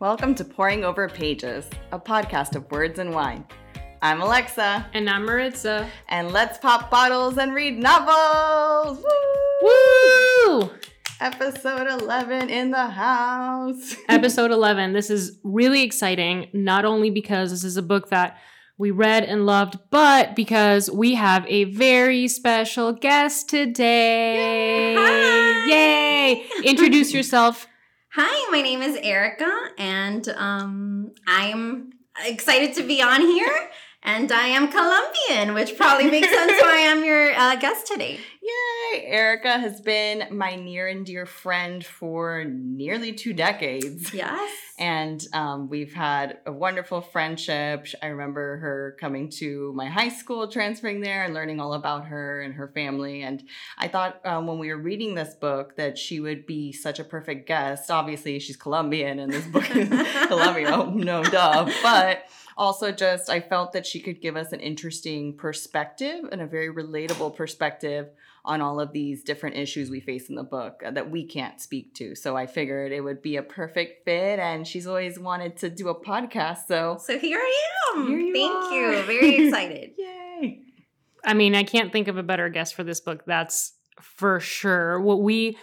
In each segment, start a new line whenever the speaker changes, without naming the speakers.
Welcome to Pouring Over Pages, a podcast of words and wine. I'm Alexa,
And I'm Maritza.
and let's pop bottles and read novels. Woo!
Woo!
Episode 11 in the house.
Episode 11. This is really exciting, not only because this is a book that we read and loved, but because we have a very special guest today.
Hi.
Yay! Introduce yourself.
Hi, my name is Erica, and um, I'm excited to be on here. And I am Colombian, which probably makes sense why I'm your uh, guest today.
Yay! Erica has been my near and dear friend for nearly two decades.
Yes.
And um, we've had a wonderful friendship. I remember her coming to my high school, transferring there, and learning all about her and her family. And I thought um, when we were reading this book that she would be such a perfect guest. Obviously, she's Colombian, and this book is Colombia, oh, no duh. But also, just I felt that she could give us an interesting perspective and a very relatable perspective on all of these different issues we face in the book uh, that we can't speak to. So I figured it would be a perfect fit, and she's always wanted to do a podcast. So,
So here I am.
Here you
Thank
are.
you. Very excited.
yay!
I mean, I can't think of a better guest for this book. That's for sure. What we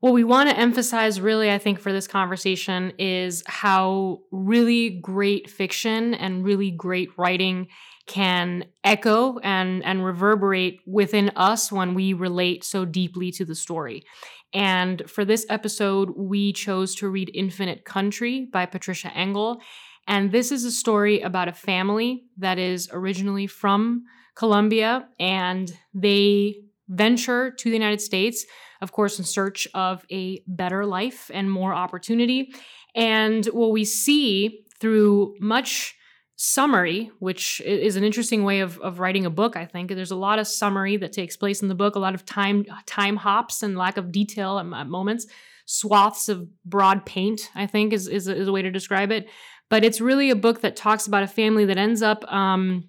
what we want to emphasize really I think for this conversation is how really great fiction and really great writing can echo and and reverberate within us when we relate so deeply to the story. And for this episode, we chose to read Infinite Country by Patricia Engel. And this is a story about a family that is originally from Colombia and they venture to the United States, of course, in search of a better life and more opportunity. And what we see through much summary, which is an interesting way of, of writing a book, I think. There's a lot of summary that takes place in the book, a lot of time time hops and lack of detail at, at moments, swaths of broad paint, I think is, is, a, is a way to describe it. But it's really a book that talks about a family that ends up um,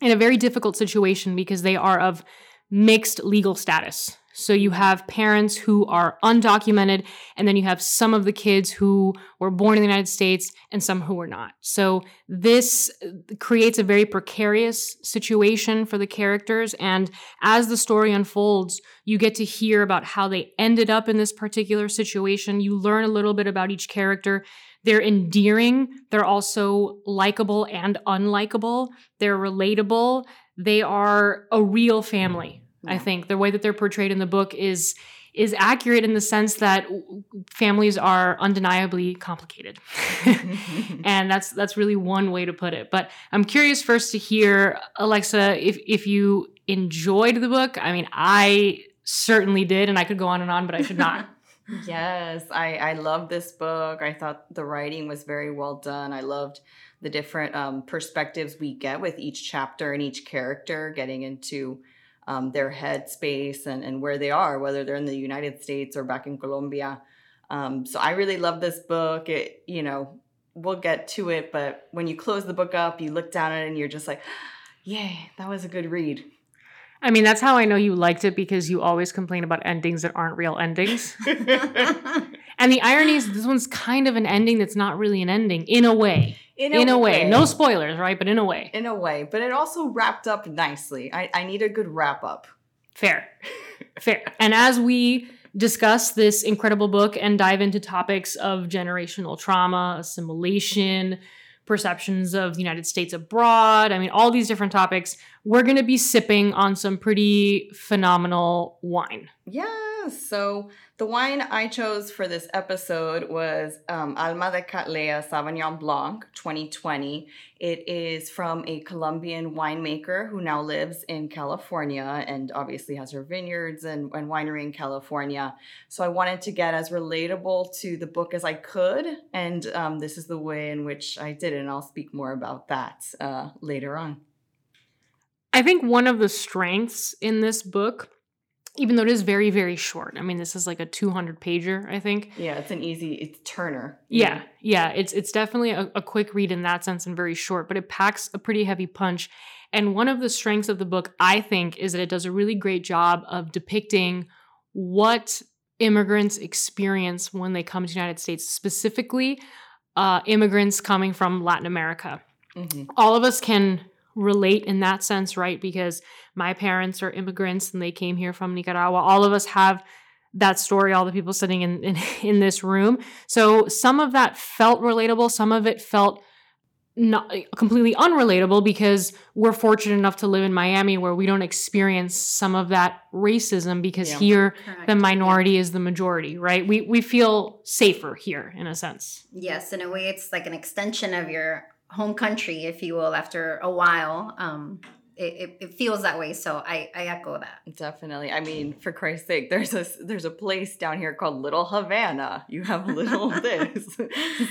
in a very difficult situation because they are of mixed legal status. So you have parents who are undocumented, and then you have some of the kids who were born in the United States and some who were not. So this uh, creates a very precarious situation for the characters. And as the story unfolds, you get to hear about how they ended up in this particular situation. You learn a little bit about each character. They're endearing, they're also likable and unlikable, they're relatable, they are a real family. I think the way that they're portrayed in the book is is accurate in the sense that families are undeniably complicated. and that's that's really one way to put it. But I'm curious first to hear Alexa if if you enjoyed the book. I mean, I certainly did and I could go on and on, but I should not.
Yes, I I love this book. I thought the writing was very well done. I loved the different um, perspectives we get with each chapter and each character, getting into um, their head space and, and where they are, whether they're in the United States or back in Colombia. Um, so I really love this book. It, you know, we'll get to it, but when you close the book up, you look down at it and you're just like, yay, that was a good read.
I mean, that's how I know you liked it because you always complain about endings that aren't real endings. And the irony is, this one's kind of an ending that's not really an ending, in a way. In a, way. No spoilers, right? But in a way.
in a way, but it also wrapped up nicely. I, I need a good wrap up.
Fair. Fair. And as we discuss this incredible book and dive into topics of generational trauma, assimilation, perceptions of the United States abroad, I mean, all these different topics, we're going to be sipping on some pretty phenomenal wine.
Yeah, so the wine I chose for this episode was um, Alma de Cattleya Sauvignon Blanc 2020. It is from a Colombian winemaker who now lives in California and obviously has her vineyards and, and winery in California. So I wanted to get as relatable to the book as I could, and um, this is the way in which I did it, and I'll speak more about that uh, later on.
I think one of the strengths in this book, even though it is very, very short, I mean, this is like a 200 pager, I think.
Yeah, it's an easy, it's Turner.
Yeah, yeah, it's it's definitely a, a quick read in that sense and very short, but it packs a pretty heavy punch. And one of the strengths of the book, I think, is that it does a really great job of depicting what immigrants experience when they come to the United States, specifically uh, immigrants coming from Latin America.
Mhm.
All of us can relate in that sense, right? Because my parents are immigrants and they came here from Nicaragua. All of us have that story, all the people sitting in, in, in this room. So some of that felt relatable, some of it felt not completely unrelatable because we're fortunate enough to live in Miami where we don't experience some of that racism because
Yeah.
here
Correct.
the minority is the majority, right? We we feel safer here in a sense.
Yes, in a way, it's like an extension of your home country, if you will. After a while, um, it, it, it feels that way. So I, I echo that.
Definitely. I mean, for Christ's sake, there's a there's a place down here called Little Havana. You have little this.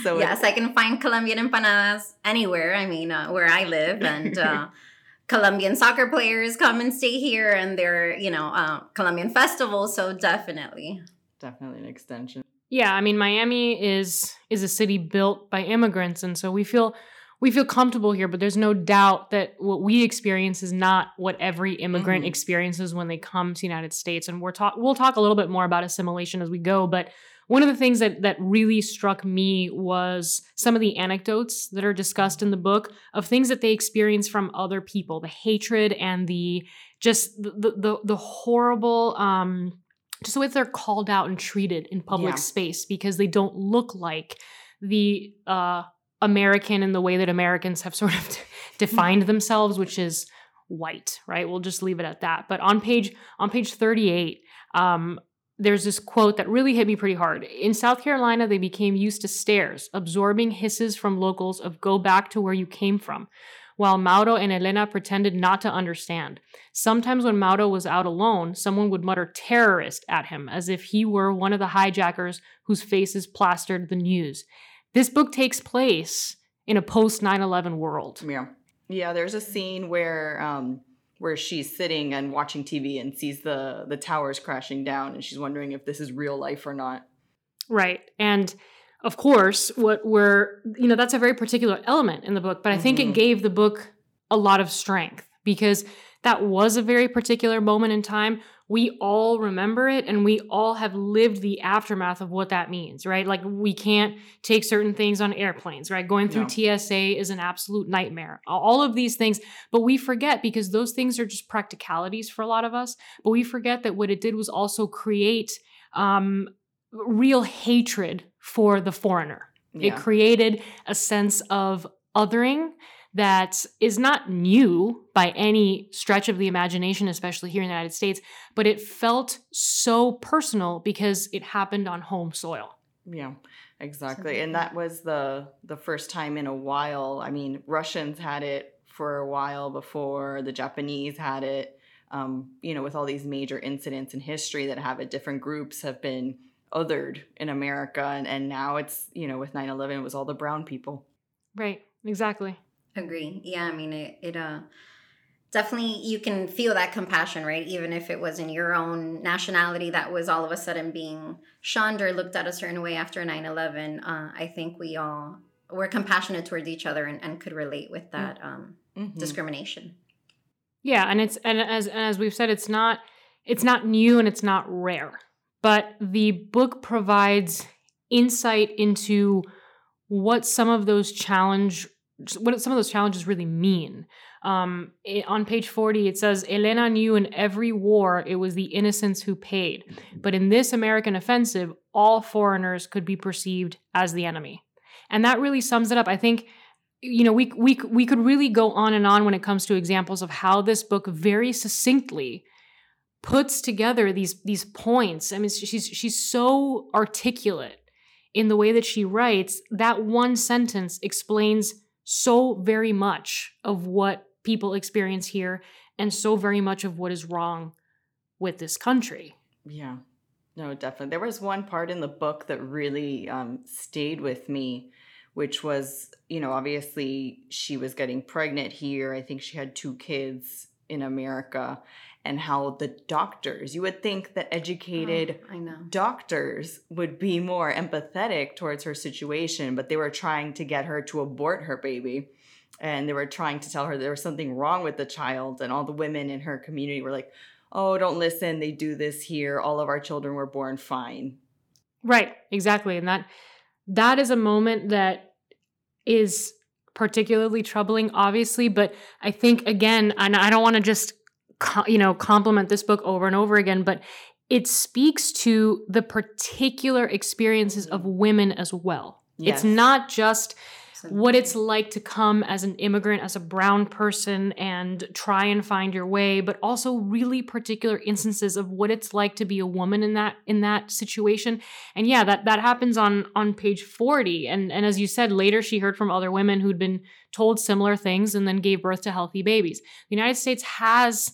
so
yes, I can find Colombian empanadas anywhere. I mean, uh, where I live, and uh, Colombian soccer players come and stay here, and they're you know uh, Colombian festivals. So definitely,
definitely an extension.
Yeah, I mean Miami is is a city built by immigrants and so we feel we feel comfortable here, but there's no doubt that what we experience is not what every immigrant
Mhm.
experiences when they come to the United States. And we're talk we'll talk a little bit more about assimilation as we go, but one of the things that that really struck me was some of the anecdotes that are discussed in the book of things that they experience from other people, the hatred and the just the the the, horrible um just the way that they're called out and treated in public
Yeah.
space because they don't look like the uh American in the way that Americans have sort of defined themselves, which is white, right? We'll just leave it at that. But on page on page 38, um, there's this quote that really hit me pretty hard. In South Carolina, they became used to stares, absorbing hisses from locals of go back to where you came from, while Mauro and Elena pretended not to understand. Sometimes when Mauro was out alone, someone would mutter terrorist at him as if he were one of the hijackers whose faces plastered the news. This book takes place in a post 9 11 world.
Yeah. Yeah, there's a scene where um where she's sitting and watching TV and sees the the towers crashing down and she's wondering if this is real life or not.
Right. And of course, what we're, you know, that's a very particular element in the book, but I think it
Mhm.
gave the book a lot of strength because that was a very particular moment in time. We all remember it and we all have lived the aftermath of what that means, right? Like we can't take certain things on airplanes, right? Going through
No.
TSA is an absolute nightmare. All of these things, but we forget because those things are just practicalities for a lot of us. But we forget that what it did was also create um, real hatred for the foreigner. It created a sense of othering that is not new by any stretch of the imagination, especially here in the United States, but it felt so personal because it happened on home soil.
Yeah, exactly. And that was the the first time in a while. I mean, Russians had it for a while before the Japanese had it. Um, you know, with all these major incidents in history that have it, different groups have been othered in America, and, and now it's you know with 9-11, it was all the brown people.
Right, exactly.
Agree. Yeah, I mean, it, it uh, definitely you can feel that compassion, right? Even if it was in your own nationality that was all of a sudden being shunned or looked at a certain way after 9-11, uh, I think we all were compassionate towards each other and, and could relate with that um,
Mhm.
discrimination.
Yeah, and it's and as and as we've said, it's not it's not new and it's not rare, but the book provides insight into what some of those challenge what some of those challenges really mean. Um, it- on page 40, it says Elena knew in every war it was the innocents who paid, but in this American offensive, all foreigners could be perceived as the enemy. And that really sums it up. I think you know we we we could really go on and on when it comes to examples of how this book very succinctly puts together these these points. I mean she's she's so articulate in the way that she writes that one sentence explains so very much of what people experience here and so very much of what is wrong with this country.
Yeah, no, definitely. There was one part in the book that really um, stayed with me, which was, you know, obviously she was getting pregnant here. I think she had two kids in America, and how the doctors, you would think that educated
Oh, I know.
doctors would be more empathetic towards her situation, but they were trying to get her to abort her baby. And they were trying to tell her there was something wrong with the child. And all the women in her community were like, oh, don't listen. They do this here. All of our children were born fine.
Right, exactly. And that that is a moment that is particularly troubling, obviously. But I think, again, and I don't want to just, you know, compliment this book over and over again, but it speaks to the particular experiences of women as well. Yes. It's not just what it's like to come as an immigrant, as a brown person, and try and find your way, but also really particular instances of what it's like to be a woman in that in that situation. And yeah, that that happens on on page 40. And and as you said, later she heard from other women who'd been told similar things and then gave birth to healthy babies. The United States has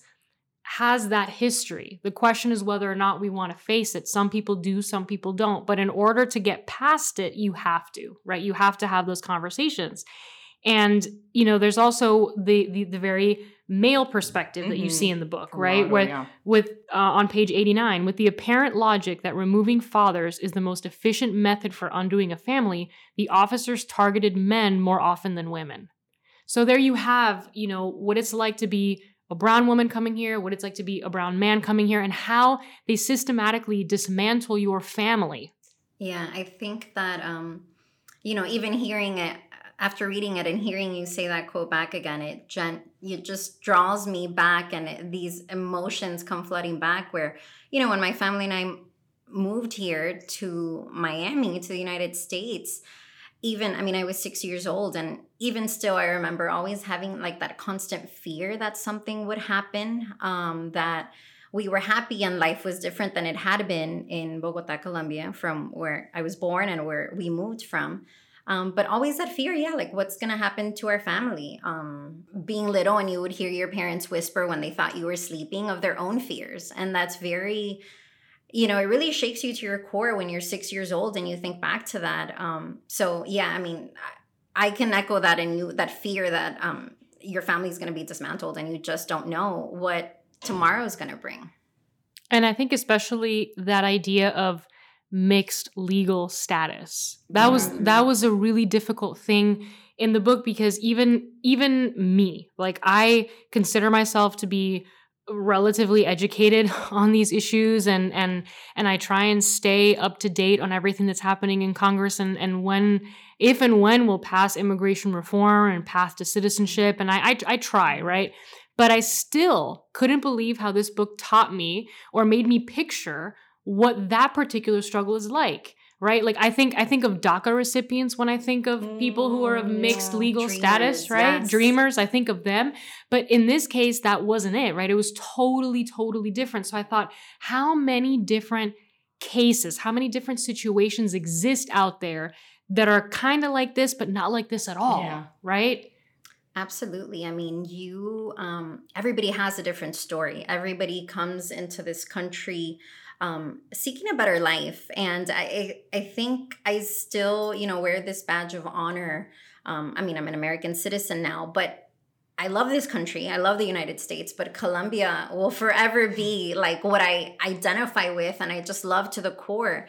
has that history. The question is whether or not we want to face it. Some people do, some people don't. But in order to get past it, you have to, right? You have to have those conversations. And you know, there's also the the, the very male perspective that mm-hmm. you see in the book, right? Where yeah. with uh, on page 89, with the apparent logic that removing fathers is the most efficient method for undoing a family, the officers targeted men more often than women. So there you have, you know, what it's like to be a brown woman coming here, what it's like to be a brown man coming here, and how they systematically dismantle your family.
Yeah, I think that, um, you know, even hearing it after reading it and hearing you say that quote back again, it gen- it just draws me back, and it, these emotions come flooding back. Where you know, when my family and I moved here to Miami, to the United States, even i mean i was six years old and even still i remember always having like that constant fear that something would happen um, that we were happy and life was different than it had been in bogota colombia from where i was born and where we moved from. Um, but always that fear yeah like what's gonna happen to our family? Um, being little and you would hear your parents whisper when they thought you were sleeping of their own fears and that's very you know, it really shakes you to your core when you're six years old and you think back to that. Um, so yeah, I mean, I, I can echo that in you, that fear that um, your is going to be dismantled and you just don't know what tomorrow is going to bring.
And I think especially that idea of mixed legal status. That was that was a really difficult thing in the book because even even me, like I consider myself to be relatively educated on these issues and and and I try and stay up to date on everything that's happening in Congress and and when if and when we'll pass immigration reform and path to citizenship. And I I, I try right? But I still couldn't believe how this book taught me or made me picture what that particular struggle is like right? Like I think I think of DACA recipients when I think of people who are of mm, mixed yeah. legal Dreamers, status, right? Yes. Dreamers, I think of them. But in this case, that wasn't it, right? It was totally, totally different. So I thought, how many different cases, how many different situations exist out there that are kind of like this, but not like this at all, yeah. right?
Absolutely. I mean, you, um, everybody has a different story. Everybody comes into this country um, seeking a better life. And I, I think I still, you know, wear this badge of honor. Um, I mean, I'm an American citizen now, but I love this country. I love the United States, but Colombia will forever be like what I identify with, and I just love to the core.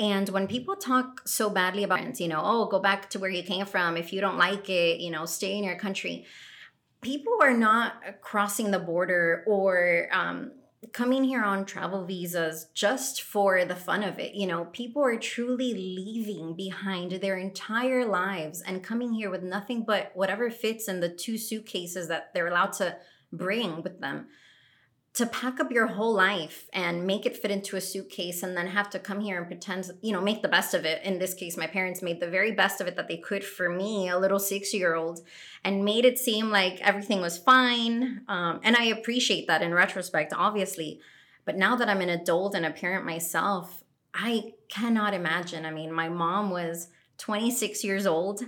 And when people talk so badly about, you know, oh, go back to where you came from. If you don't like it, you know, stay in your country. People are not crossing the border or um, coming here on travel visas just for the fun of it. You know, people are truly leaving behind their entire lives and coming here with nothing but whatever fits in the two suitcases that they're allowed to bring with them to pack up your whole life and make it fit into a suitcase and then have to come here and pretend, you know, make the best of it. In this case, my parents made the very best of it that they could for me, a little six year old, and made it seem like everything was fine. Um, and I appreciate that in retrospect, obviously. But now that I'm an adult and a parent myself, I cannot imagine. I mean, my mom was 26 years old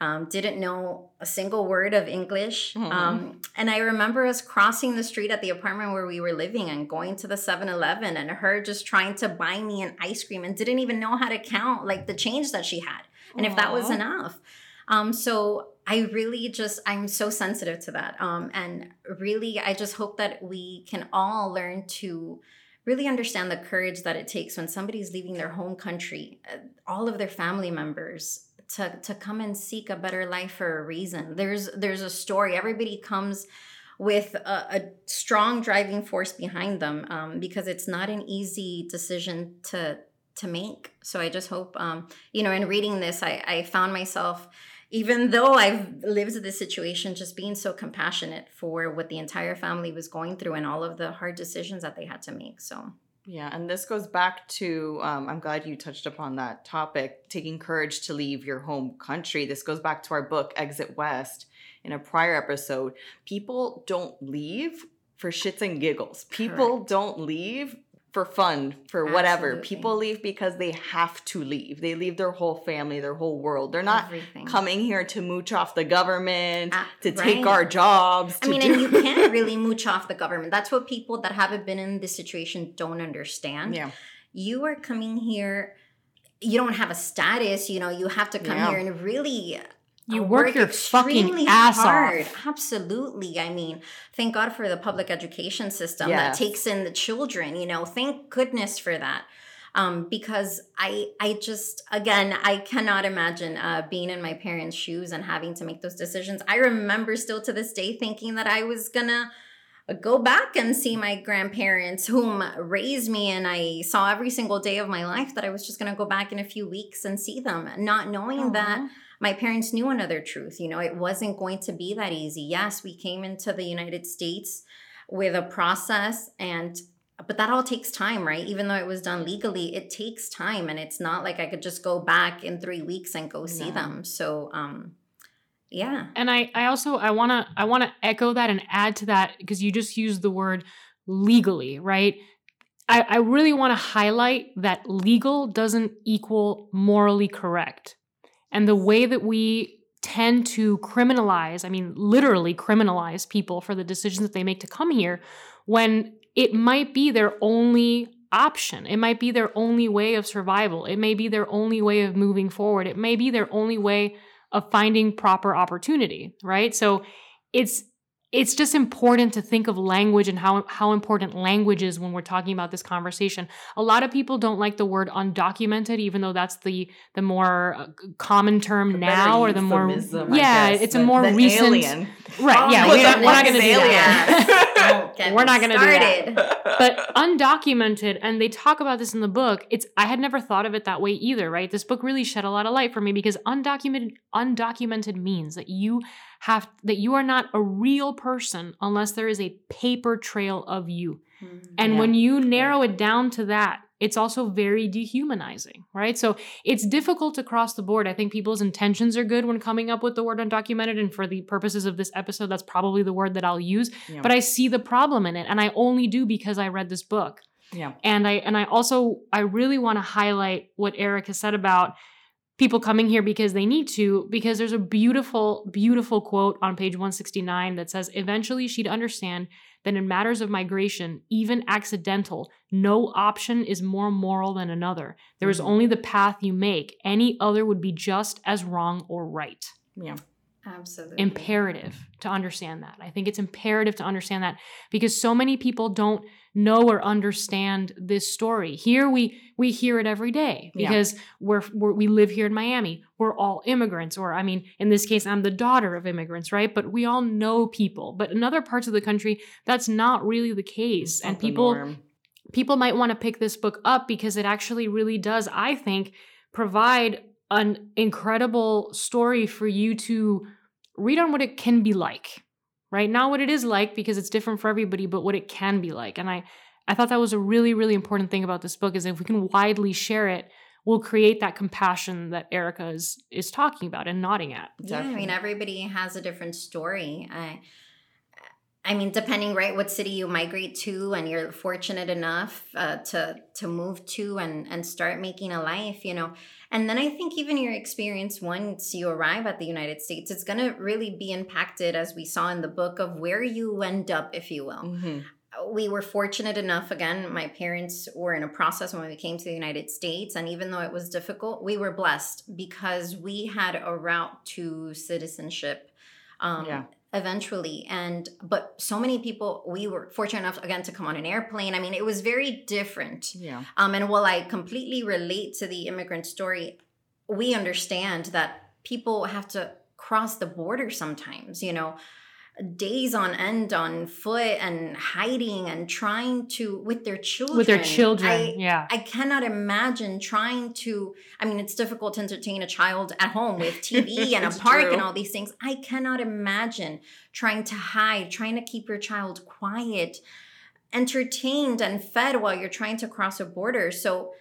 um, didn't know a single word of English. Mm-hmm. Um, and I remember us crossing the street at the apartment where we were living and going to the 7 Eleven and her just trying to buy me an ice cream and didn't even know how to count like the change that she had and Aww. if that was enough. Um, so I really just, I'm so sensitive to that. Um, and really, I just hope that we can all learn to really understand the courage that it takes when somebody's leaving their home country, uh, all of their family members, to to come and seek a better life for a reason. There's there's a story. Everybody comes with a, a strong driving force behind them um, because it's not an easy decision to to make. So I just hope, um, you know, in reading this, I, I found myself even though I've lived this situation, just being so compassionate for what the entire family was going through and all of the hard decisions that they had to make. So,
yeah, and this goes back to um, I'm glad you touched upon that topic taking courage to leave your home country. This goes back to our book, Exit West, in a prior episode. People don't leave for shits and giggles. People
Correct.
don't leave for fun, for whatever.
Absolutely.
People leave because they have to leave. They leave their whole family, their whole world. They're not
everything.
coming here to mooch off the government,
Ah,
to take our jobs.
I mean,
do-
and you can't really mooch off the government. That's what people that haven't been in this situation don't understand.
yeah,
You are coming here, you don't have a status, you know, you have to come
Yeah.
here and really
You
uh,
work your fucking ass
hard.
off.
Absolutely. I mean, thank God for the public education system
Yes.
that takes in the children, you know, thank goodness for that. Um, because I I just again I cannot imagine uh, being in my parents' shoes and having to make those decisions. I remember still to this day thinking that I was gonna go back and see my grandparents whom raised me and I saw every single day of my life that I was just going to go back in a few weeks and see them not knowing that. My parents knew another truth you know it wasn't going to be that easy yes we came into the United States with a process and but that all takes time right even though it was done legally it takes time and it's not like I could just go back in 3 weeks and go see
No.
them so um yeah
And I, I also I wanna I wanna echo that and add to that because you just used the word legally, right? I, I really want to highlight that legal doesn't equal morally correct. And the way that we tend to criminalize, I mean, literally criminalize people for the decisions that they make to come here when it might be their only option. It might be their only way of survival. It may be their only way of moving forward. It may be their only way of finding proper opportunity, right? So it's it's just important to think of language and how how important language is when we're talking about this conversation. A lot of people don't like the word undocumented, even though that's the the more uh, common term
The
now, or the more yeah,
guess,
it's a more
than
recent
alien.
right.
Oh
yeah,
my
we're not, we're not going to do that. We're not gonna do that. but undocumented and they talk about this in the book it's i had never thought of it that way either right this book really shed a lot of light for me because undocumented undocumented means that you have that you are not a real person unless there is a paper trail of you mm-hmm. and
Yeah.
when you narrow it down to that it's also very dehumanizing right so it's difficult across the board i think people's intentions are good when coming up with the word undocumented and for the purposes of this episode that's probably the word that i'll use
Yeah.
but I see the problem in it and I only do because I read this book.
yeah.
And I and I also I really want to highlight what Eric has said about people coming here because they need to because there's a beautiful beautiful quote on page 169 that says eventually she'd understand that in matters of migration even accidental no option is more moral than another there is
Mhm.
only the path you make any other would be just as wrong or right
Yeah.
Absolutely.
imperative to understand that. I think it's imperative to understand that because so many people don't know or understand this story. Here we we hear it every day
Yeah.
because we're, we're we live here in Miami. We're all immigrants or I mean in this case I'm the daughter of immigrants, right? But we all know people. But in other parts of the country that's not really the case.
It's
and people
norm.
people might want to pick this book up because it actually really does, I think, provide an incredible story for you to read on what it can be like. Right? Not what it is like because it's different for everybody, but what it can be like. And I I thought that was a really really important thing about this book is if we can widely share it, we'll create that compassion that Erica is is talking about and nodding at.
Yeah, I mean, everybody has a different story. I, I mean, depending, right, what city you migrate to, and you're fortunate enough uh, to to move to and and start making a life, you know. And then I think even your experience once you arrive at the United States, it's gonna really be impacted, as we saw in the book, of where you end up, if you will
Mhm.
we were fortunate enough again my parents were in a process when we came to the united states and even though it was difficult we were blessed because we had a route to citizenship um,
Yeah.
Eventually and but so many people we were fortunate enough again to come on an airplane i mean it was very different
Yeah.
um, and while I completely relate to the immigrant story, we understand that people have to cross the border sometimes, you know. Days on end on foot and hiding and trying to with their children
with their children
I,
yeah
I cannot imagine trying to I mean it's difficult to entertain a child at home with TV and a park
true.
and all these things. I cannot imagine trying to hide, trying to keep your child quiet, entertained and fed while you're trying to cross a border. So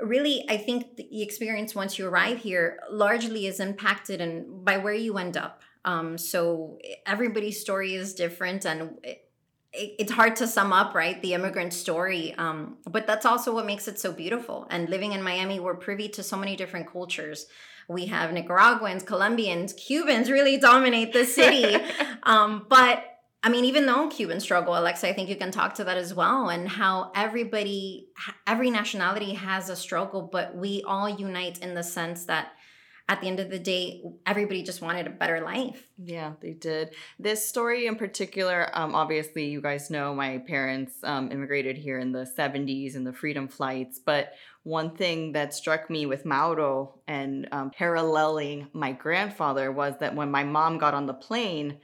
really I think the experience once you arrive here largely is impacted and by where you end up. Um, so everybody's story is different and it, it- it's hard to sum up, right? The immigrant story. Um, but that's also what makes it so beautiful. And living in Miami, we're privy to so many different cultures. We have Nicaraguans, Colombians, Cubans really dominate the city. um, but I mean, even though Cubans struggle, Alexa, I think you can talk to that as well, and how everybody, every nationality has a struggle, but we all unite in the sense that at the end of the day, everybody just wanted a better life.
Yeah, they did. This story in particular, um, obviously, you guys know my parents um, immigrated here in the 70s in the freedom flights. But one thing that struck me with Mauro and um, paralleling my grandfather was that when my mom got on the plane,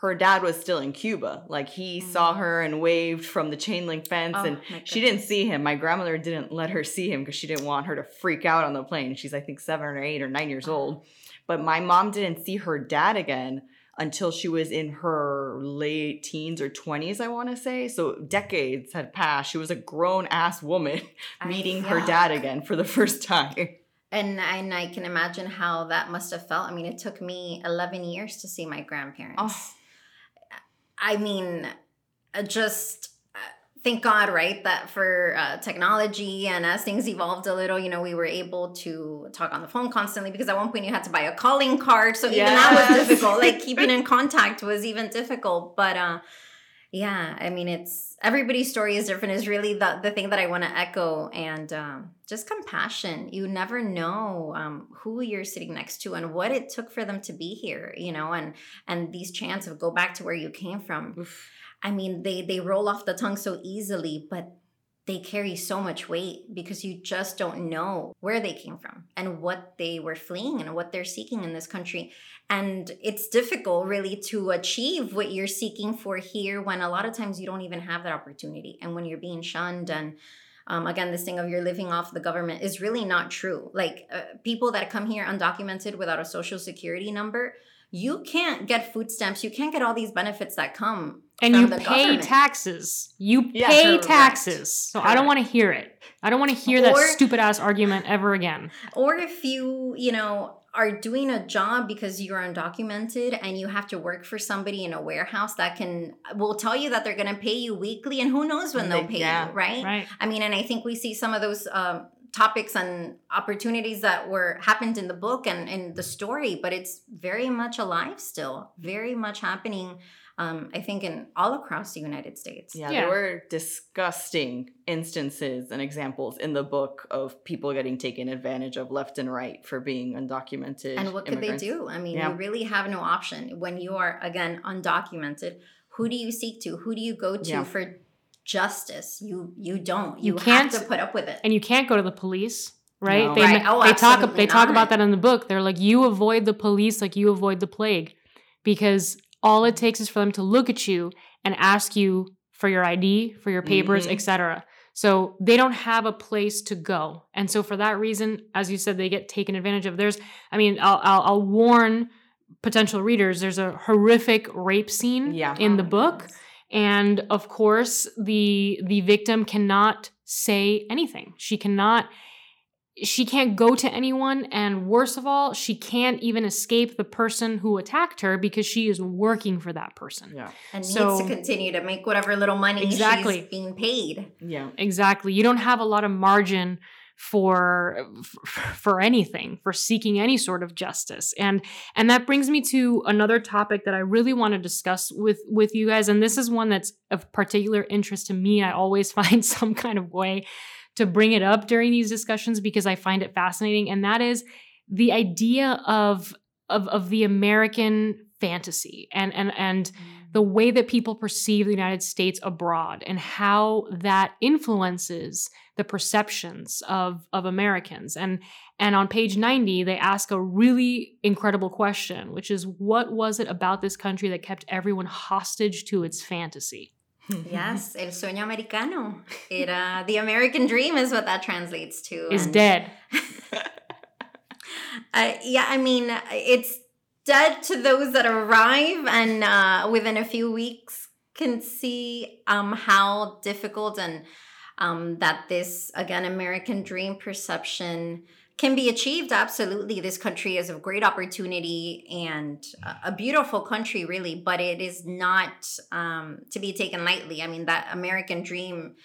her dad was still in Cuba. Like he saw mm. her and waved from the chain link fence,
Oh,
and she didn't see him. My grandmother didn't let her see him because she didn't want her to freak out on the plane. She's, I think, seven or eight or nine years old. Ah. But my mom didn't see her dad again until she was in her late teens or 20s, I want to say. So decades had passed. She was a grown ass woman
I-
meeting her dad again for the first time.
And and I can imagine how that must have felt. I mean, it took me 11 years to see my grandparents.
Oh.
I mean, uh, just uh, thank God, right? That for uh, technology and as things evolved a little, you know, we were able to talk on the phone constantly because at one point you had to buy a calling card. So even that was difficult. Like keeping in contact was even difficult. But uh, yeah, I mean, it's everybody's story is different, is really the, the thing that I want to echo. And um, just compassion. You never know um, who you're sitting next to and what it took for them to be here, you know, and and these chants of go back to where you came from.
Oof.
I mean, they they roll off the tongue so easily, but they carry so much weight because you just don't know where they came from and what they were fleeing and what they're seeking in this country. And it's difficult really to achieve what you're seeking for here when a lot of times you don't even have that opportunity. And when you're being shunned and um, again, this thing of you're living off the government is really not true. Like uh, people that come here undocumented without a social security number, you can't get food stamps. You can't get all these benefits that come
and
from
you
the
pay
government.
taxes. You
Yeah,
pay
correct.
taxes. So I don't want to hear it. I don't want to hear that stupid ass argument ever again.
Or if you, you know, are doing a job because you're undocumented and you have to work for somebody in a warehouse that can will tell you that they're going to pay you weekly and who knows when they'll pay
yeah,
you, right?
Right.
I mean, and I think we see some of those um, topics and opportunities that were happened in the book and in the story, but it's very much alive still, very much happening. Um, I think in all across the United States.
Yeah,
Yeah.
there were disgusting instances and examples in the book of people getting taken advantage of left and right for being undocumented.
And what could
immigrants.
they do? I mean,
Yeah.
you really have no option when you are again undocumented. Who do you seek to? Who do you go to
Yeah.
for justice? You you don't.
You
You,
can't-
have to put up with it.
And you can't go to the police, right?
No.
They,
Right. Oh,
they talk they talk
not.
about that in the book. They're like you avoid the police like you avoid the plague because all it takes is for them to look at you and ask you for your ID, for your papers,
Mhm.
etc. So they don't have a place to go. And so for that reason, as you said, they get taken advantage of. There's I mean, I'll I'll, I'll warn potential readers there's a horrific rape scene
Yeah.
in the book. And of course the the victim cannot say anything she cannot she can't go to anyone and worst of all she can't even escape the person who attacked her because she is working for that person
Yeah.
And
So-
needs to continue to make whatever little money
Exactly.
she's being paid.
Yeah.
exactly you don't have a lot of margin for uh, for anything for seeking any sort of justice. And and that brings me to another topic that i really want to discuss with with you guys and this is one that's of particular interest to me. I always find some kind of way to bring it up during these discussions because i find it fascinating and that is the idea of of of the american fantasy and and and mm. The way that people perceive the United States abroad and how that influences the perceptions of, of Americans. And, and on page 90, they ask a really incredible question, which is what was it about this country that kept everyone hostage to its fantasy?
yes, el sueño americano. Era the American dream is what that translates to.
Is dead.
uh, yeah, I mean, it's dead to those that arrive and uh, within a few weeks can see um, how difficult and um, that this, again, American dream perception can be achieved. Absolutely. This country is a great opportunity and a beautiful country, really, but it is not um, to be taken lightly. I mean, that American dream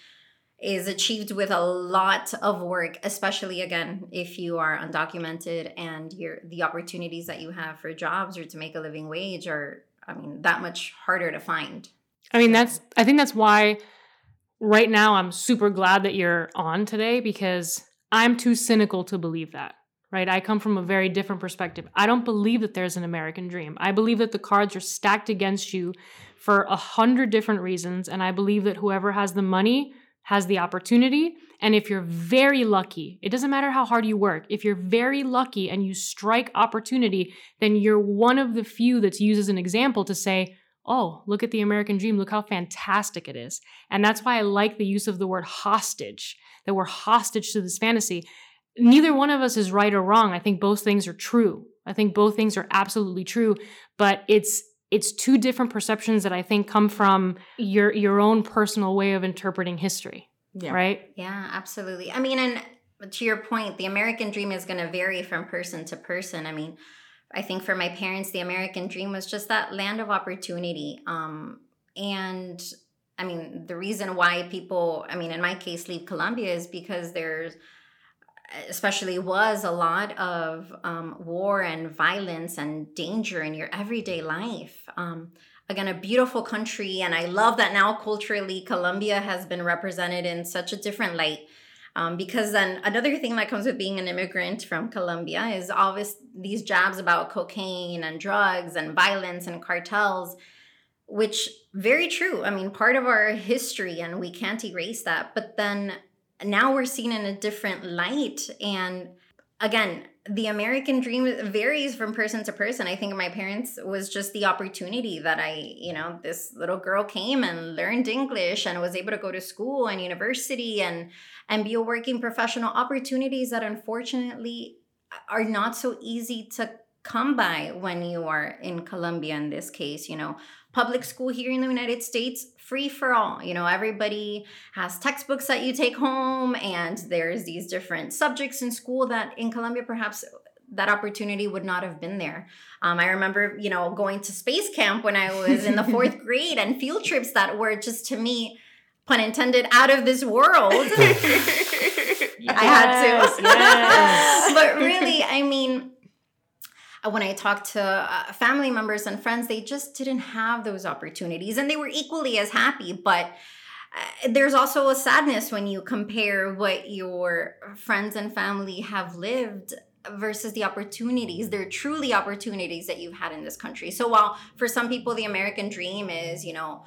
is achieved with a lot of work especially again if you are undocumented and your the opportunities that you have for jobs or to make a living wage are i mean that much harder to find.
I mean that's i think that's why right now i'm super glad that you're on today because i'm too cynical to believe that right? I come from a very different perspective. I don't believe that there's an american dream. I believe that the cards are stacked against you for a hundred different reasons and i believe that whoever has the money has the opportunity. And if you're very lucky, it doesn't matter how hard you work, if you're very lucky and you strike opportunity, then you're one of the few that's used as an example to say, oh, look at the American dream, look how fantastic it is. And that's why I like the use of the word hostage, that we're hostage to this fantasy. Neither one of us is right or wrong. I think both things are true. I think both things are absolutely true, but it's it's two different perceptions that I think come from your your own personal way of interpreting history. Yeah. Right?
Yeah, absolutely. I mean, and to your point, the American dream is going to vary from person to person. I mean, I think for my parents, the American dream was just that land of opportunity. Um, and I mean, the reason why people, I mean, in my case, leave Colombia is because there's especially was a lot of um, war and violence and danger in your everyday life. Um, again, a beautiful country, and I love that now culturally Colombia has been represented in such a different light. Um, because then another thing that comes with being an immigrant from Colombia is always these jabs about cocaine and drugs and violence and cartels, which very true. I mean, part of our history, and we can't erase that. But then now we're seen in a different light. And again the american dream varies from person to person. I think my parents was just the opportunity that i you know this little girl came and learned english and was able to go to school and university and and be a working professional. Opportunities that unfortunately are not so easy to come by when you are in colombia in this case you know. Public school here in the United States, free for all. You know, everybody has textbooks that you take home, and there's these different subjects in school that in Colombia perhaps that opportunity would not have been there. Um, I remember, you know, going to space camp when I was in the fourth grade and field trips that were just to me, pun intended, out of this world. yes, I had to. Yes. but really, I mean, when I talked to uh, family members and friends, they just didn't have those opportunities and they were equally as happy. But uh, there's also a sadness when you compare what your friends and family have lived versus the opportunities. They're truly opportunities that you've had in this country. So while for some people, the American dream is, you know,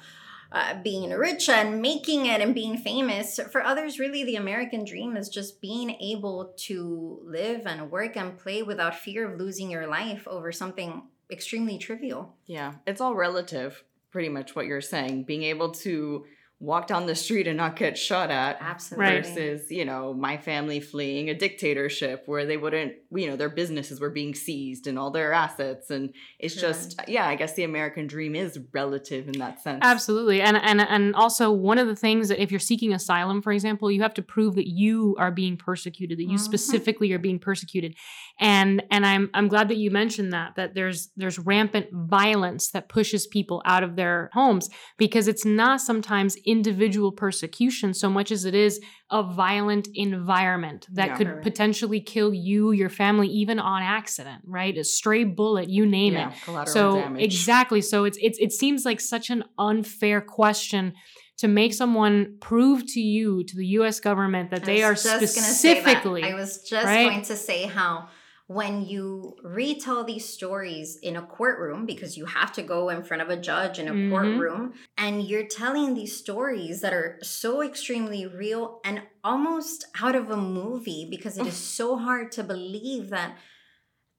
uh, being rich and making it and being famous. For others, really, the American dream is just being able to live and work and play without fear of losing your life over something extremely trivial.
Yeah, it's all relative, pretty much what you're saying. Being able to walk down the street and not get shot at
absolutely.
Versus you know my family fleeing a dictatorship where they wouldn't you know their businesses were being seized and all their assets. And it's sure. just yeah i guess the american dream is relative in that sense.
Absolutely. And and and also one of the things that if you're seeking asylum for example you have to prove that you are being persecuted that you mm-hmm. specifically are being persecuted and and i'm i'm glad that you mentioned that that there's there's rampant violence that pushes people out of their homes because it's not sometimes individual persecution so much as it is a violent environment that yeah, could right. potentially kill you, your family, even on accident, right? A stray bullet, you name yeah, it. So damage. exactly. So it's it's it seems like such an unfair question to make someone prove to you, to the US government, that they are specifically.
That. I was just right? going to say how when you retell these stories in a courtroom because you have to go in front of a judge in a
Mhm.
courtroom and you're telling these stories that are so extremely real and almost out of a movie because it is so hard to believe that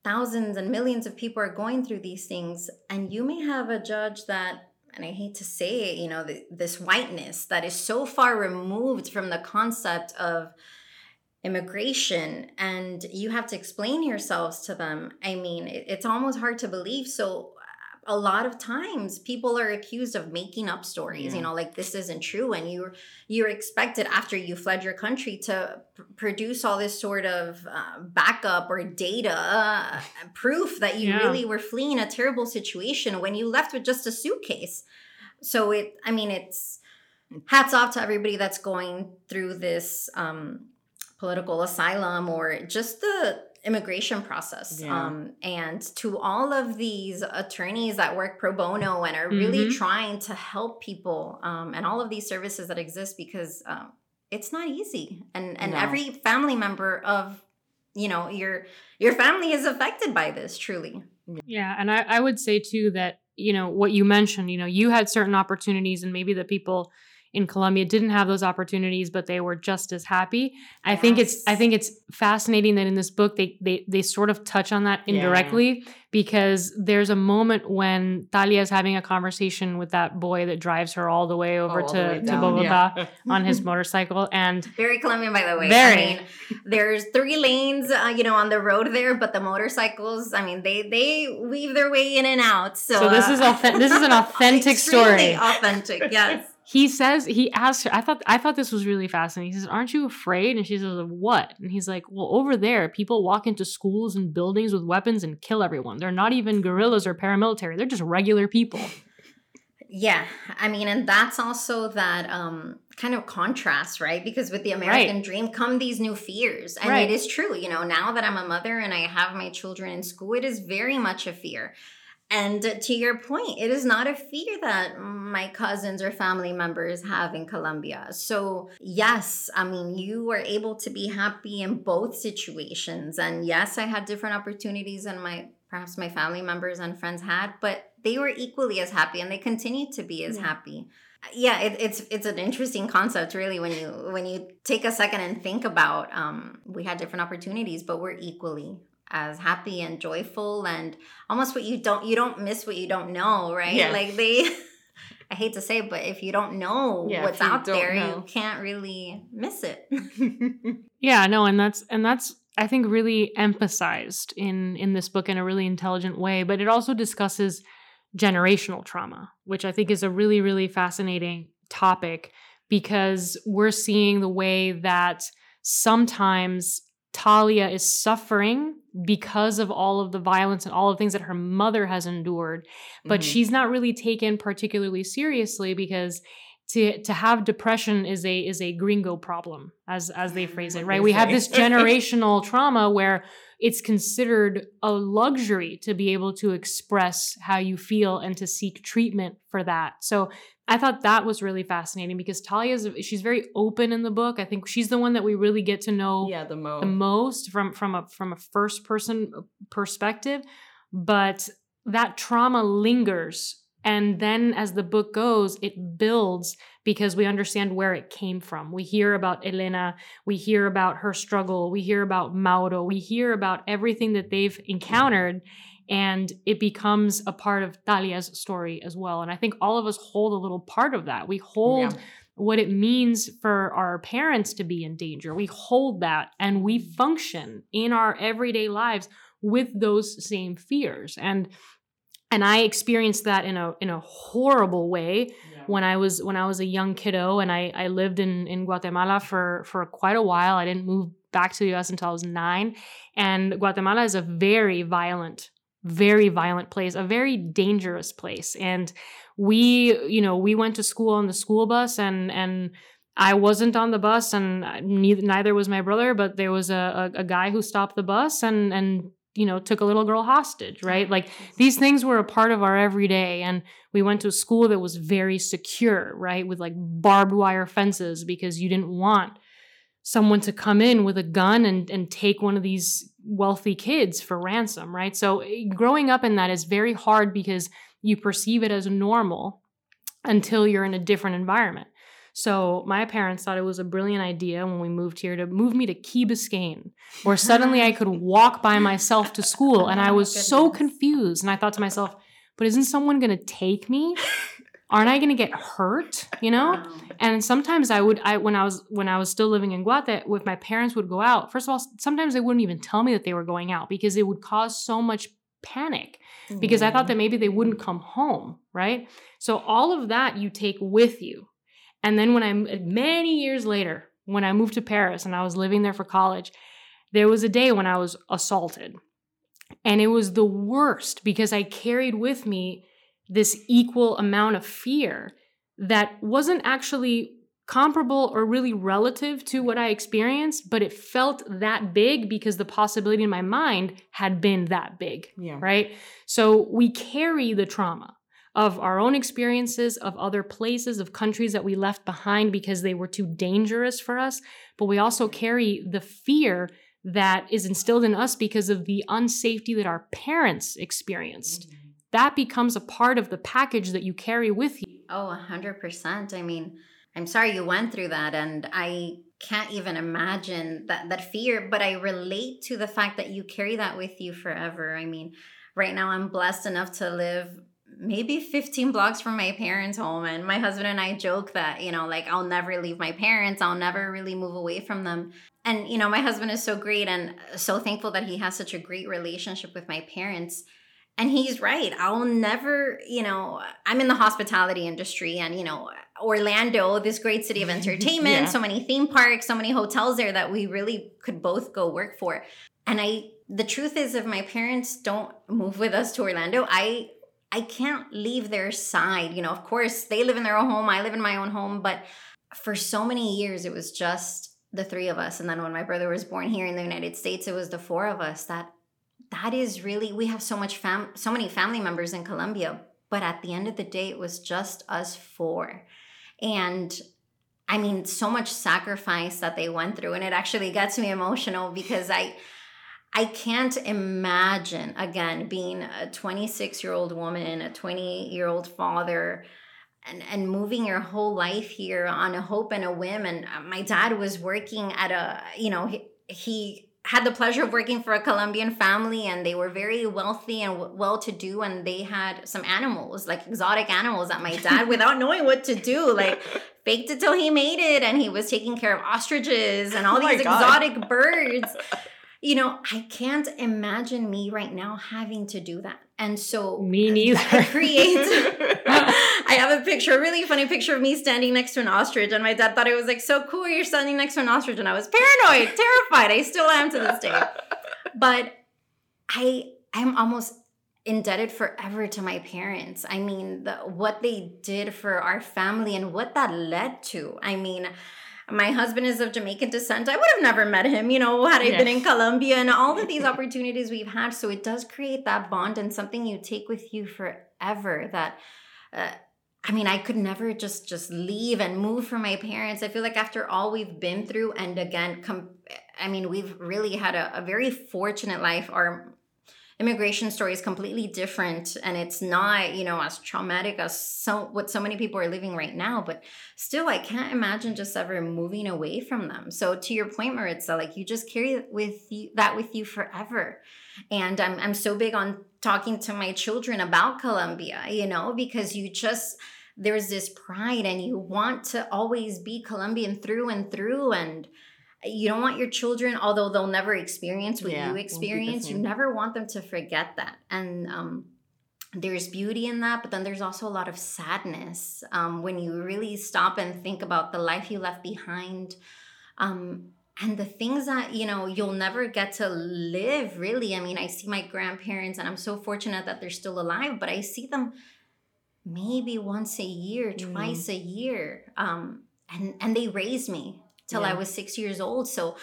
thousands and millions of people are going through these things and you may have a judge that and I hate to say it, you know, th- this whiteness that is so far removed from the concept of immigration and you have to explain yourselves to them. I mean, it's almost hard to believe. So, a lot of times people are accused of making up stories
Yeah.
you know like this isn't true and you're you're expected after you fled your country to pr- produce all this sort of uh, backup or data uh, proof that you
Yeah.
really were fleeing a terrible situation when you left with just a suitcase so it i mean it's hats off to everybody that's going through this um, political asylum or just the immigration process
Yeah.
um, and to all of these attorneys that work pro bono and are really
Mhm.
trying to help people um, and all of these services that exist because um, it's not easy and and
No.
every family member of you know your your family is affected by this truly
Yeah, and I, I would say too that you know what you mentioned. You know, you had certain opportunities, and maybe the people in Colombia didn't have those opportunities, but they were just as happy. I think it's I think it's fascinating that in this book they they they sort of touch on that
Yeah.
indirectly because there's a moment when Talia is having a conversation with that boy that drives her all the way over
Oh,
to,
way
to Bogota
yeah.
on his motorcycle, and
Very Colombian, by the way.
Very.
I mean, there's three lanes, uh, you know, on the road there, but the motorcycles, I mean, they they weave their way in and out. So,
So this
uh,
is authen- this is an authentic story.
Authentic, yes.
He says he asked her i thought i thought this was really fascinating he says aren't you afraid and she says what and he's like well over there people walk into schools and buildings with weapons and kill everyone they're not even guerrillas or paramilitary they're just regular people
Yeah, I mean, and that's also that um kind of contrast, right? Because with the American dream come these new fears. And
Right.
it is true, you know, now that I'm a mother and I have my children in school, it is very much a fear. And to your point, it is not a fear that my cousins or family members have in Colombia. So, yes, I mean, you were able to be happy in both situations. And yes, I had different opportunities than my perhaps my family members and friends had, but they were equally as happy and they continue to be as
Yeah.
happy. Yeah, it, it's it's an interesting concept, really, when you when you take a second and think about um, we had different opportunities, but we're equally as happy and joyful and almost what you don't you don't miss what you don't know right
Yeah.
like they i hate to say it but if you don't know
Yeah,
what's out there
know.
you can't really miss it
yeah no and that's and that's i think really emphasized in in this book in a really intelligent way but it also discusses generational trauma which i think is a really really fascinating topic because we're seeing the way that sometimes Talia is suffering because of all of the violence and all of the things that her mother has endured but
Mhm.
she's not really taken particularly seriously because to to have depression is a is a gringo problem as as they phrase it right? we have this generational trauma where it's considered a luxury to be able to express how you feel and to seek treatment for that. So i thought that was really fascinating because talia's she's very open in the book. I think she's the one that we really get to know
yeah, the mo.
the most from from a from a first person uh, perspective. But that trauma lingers and then as the book goes it builds because we understand where it came from we hear about elena we hear about her struggle we hear about mauro we hear about everything that they've encountered and it becomes a part of talia's story as well and i think all of us hold a little part of that we hold
Yeah.
what it means for our parents to be in danger. We hold that and we function in our everyday lives with those same fears. And and I experienced that in a in a horrible way when I was when I was a young kiddo and I I lived in in Guatemala for for quite a while. I didn't move back to the US until I was 9 and Guatemala is a very violent very violent place, a very dangerous place. And we, you know, we went to school on the school bus and and I wasn't on the bus and neither neither was my brother, but there was a, a, a guy who stopped the bus and and you know took a little girl hostage, right? Like these things were a part of our everyday and we went to a school that was very secure right with like barbed wire fences because you didn't want someone to come in with a gun and, and take one of these wealthy kids for ransom, right? So eh, growing up in that is very hard because you perceive it as normal until you're in a different environment. So my parents thought it was a brilliant idea when we moved here to move me to Key Biscayne, where suddenly I could walk by myself to school. And I oh was so confused. And I thought to myself, but isn't someone going to take me? Aren't I going to get hurt? You know? And sometimes I would, I when I was when I was still living in Guate, with my parents would go out. First of all, sometimes they wouldn't even tell me that they were going out because it would cause so much panic because I thought that maybe they wouldn't come home, right? So all of that you take with you. And then when I many years later, when I moved to Paris and I was living there for college, there was a day when I was assaulted. And it was the worst because I carried with me this equal amount of fear that wasn't actually comparable or really relative to what I experienced, but it felt that big because the possibility in my mind had been that big. Yeah. Right. So we carry the trauma of our own experiences, of other places, of countries that we left behind because they were too dangerous for us. But we also carry the fear that is instilled in us because of the unsafety that our parents experienced. Mm-hmm. That becomes a part of the package that you carry with you.
Oh, 100%. I mean, I'm sorry you went through that and I can't even imagine that that fear, but I relate to the fact that you carry that with you forever. I mean, right now I'm blessed enough to live maybe 15 blocks from my parents' home and my husband and I joke that, you know, like I'll never leave my parents, I'll never really move away from them. And you know, my husband is so great and so thankful that he has such a great relationship with my parents and he's right i'll never you know i'm in the hospitality industry and you know orlando this great city of entertainment yeah. so many theme parks so many hotels there that we really could both go work for and i the truth is if my parents don't move with us to orlando i i can't leave their side you know of course they live in their own home i live in my own home but for so many years it was just the three of us and then when my brother was born here in the united states it was the four of us that that is really we have so much fam so many family members in Colombia, but at the end of the day it was just us four. And I mean so much sacrifice that they went through and it actually gets me emotional because I I can't imagine again being a 26 year old woman, a 20 year old father, and, and moving your whole life here on a hope and a whim. And uh, my dad was working at a, you know, he, he had the pleasure of working for a Colombian family and they were very wealthy and w- well to do and they had some animals like exotic animals that my dad without knowing what to do like faked it till he made it and he was taking care of ostriches and all oh these exotic birds you know I can't imagine me right now having to do that and so
me neither
create I have a picture, a really funny picture of me standing next to an ostrich, and my dad thought it was like so cool. You're standing next to an ostrich, and I was paranoid, terrified. I still am to this day. But I, I'm almost indebted forever to my parents. I mean, the, what they did for our family and what that led to. I mean, my husband is of Jamaican descent. I would have never met him, you know, had I yes. been in Colombia and all of these opportunities we've had. So it does create that bond and something you take with you forever that uh, I mean, I could never just just leave and move from my parents. I feel like after all we've been through, and again, com- I mean, we've really had a, a very fortunate life. Our immigration story is completely different, and it's not, you know, as traumatic as so what so many people are living right now. But still, I can't imagine just ever moving away from them. So, to your point, Maritza, like you just carry with you that with you forever. And I'm I'm so big on talking to my children about Colombia, you know, because you just there's this pride and you want to always be Colombian through and through and you don't want your children although they'll never experience what yeah, you experience you never want them to forget that. And um, there's beauty in that but then there's also a lot of sadness um, when you really stop and think about the life you left behind. Um, and the things that you know you'll never get to live really. I mean i see my grandparents and i'm so fortunate that they're still alive but i see them maybe once a year mm. twice a year um, and and they raised me till yeah. i was six years old so